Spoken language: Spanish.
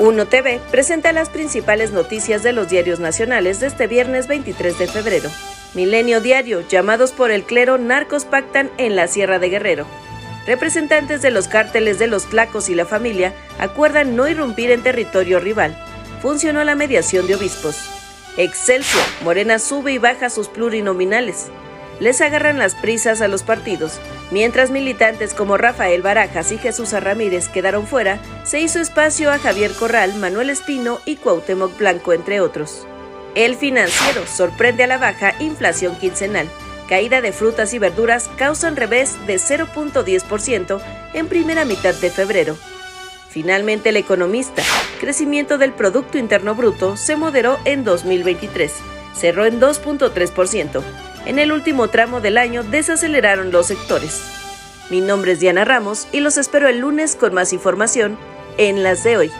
Uno TV presenta las principales noticias de los diarios nacionales de este viernes 23 de febrero. Milenio Diario, llamados por el clero, narcos pactan en la Sierra de Guerrero. Representantes de los cárteles de los Tlacos y la familia acuerdan no irrumpir en territorio rival. Funcionó la mediación de obispos. Excelsior, Morena sube y baja sus plurinominales. Les agarran las prisas a los partidos. Mientras militantes como Rafael Barajas y Jesús Ramírez quedaron fuera, se hizo espacio a Javier Corral, Manuel Espino y Cuauhtémoc Blanco, entre otros. El financiero sorprende a la baja inflación quincenal. Caída de frutas y verduras causan revés de 0.10% en primera mitad de febrero. Finalmente, el economista, crecimiento del Producto Interno Bruto se moderó en 2023, cerró en 2.3%. En el último tramo del año desaceleraron los sectores. Mi nombre es Diana Ramos y los espero el lunes con más información en las de hoy.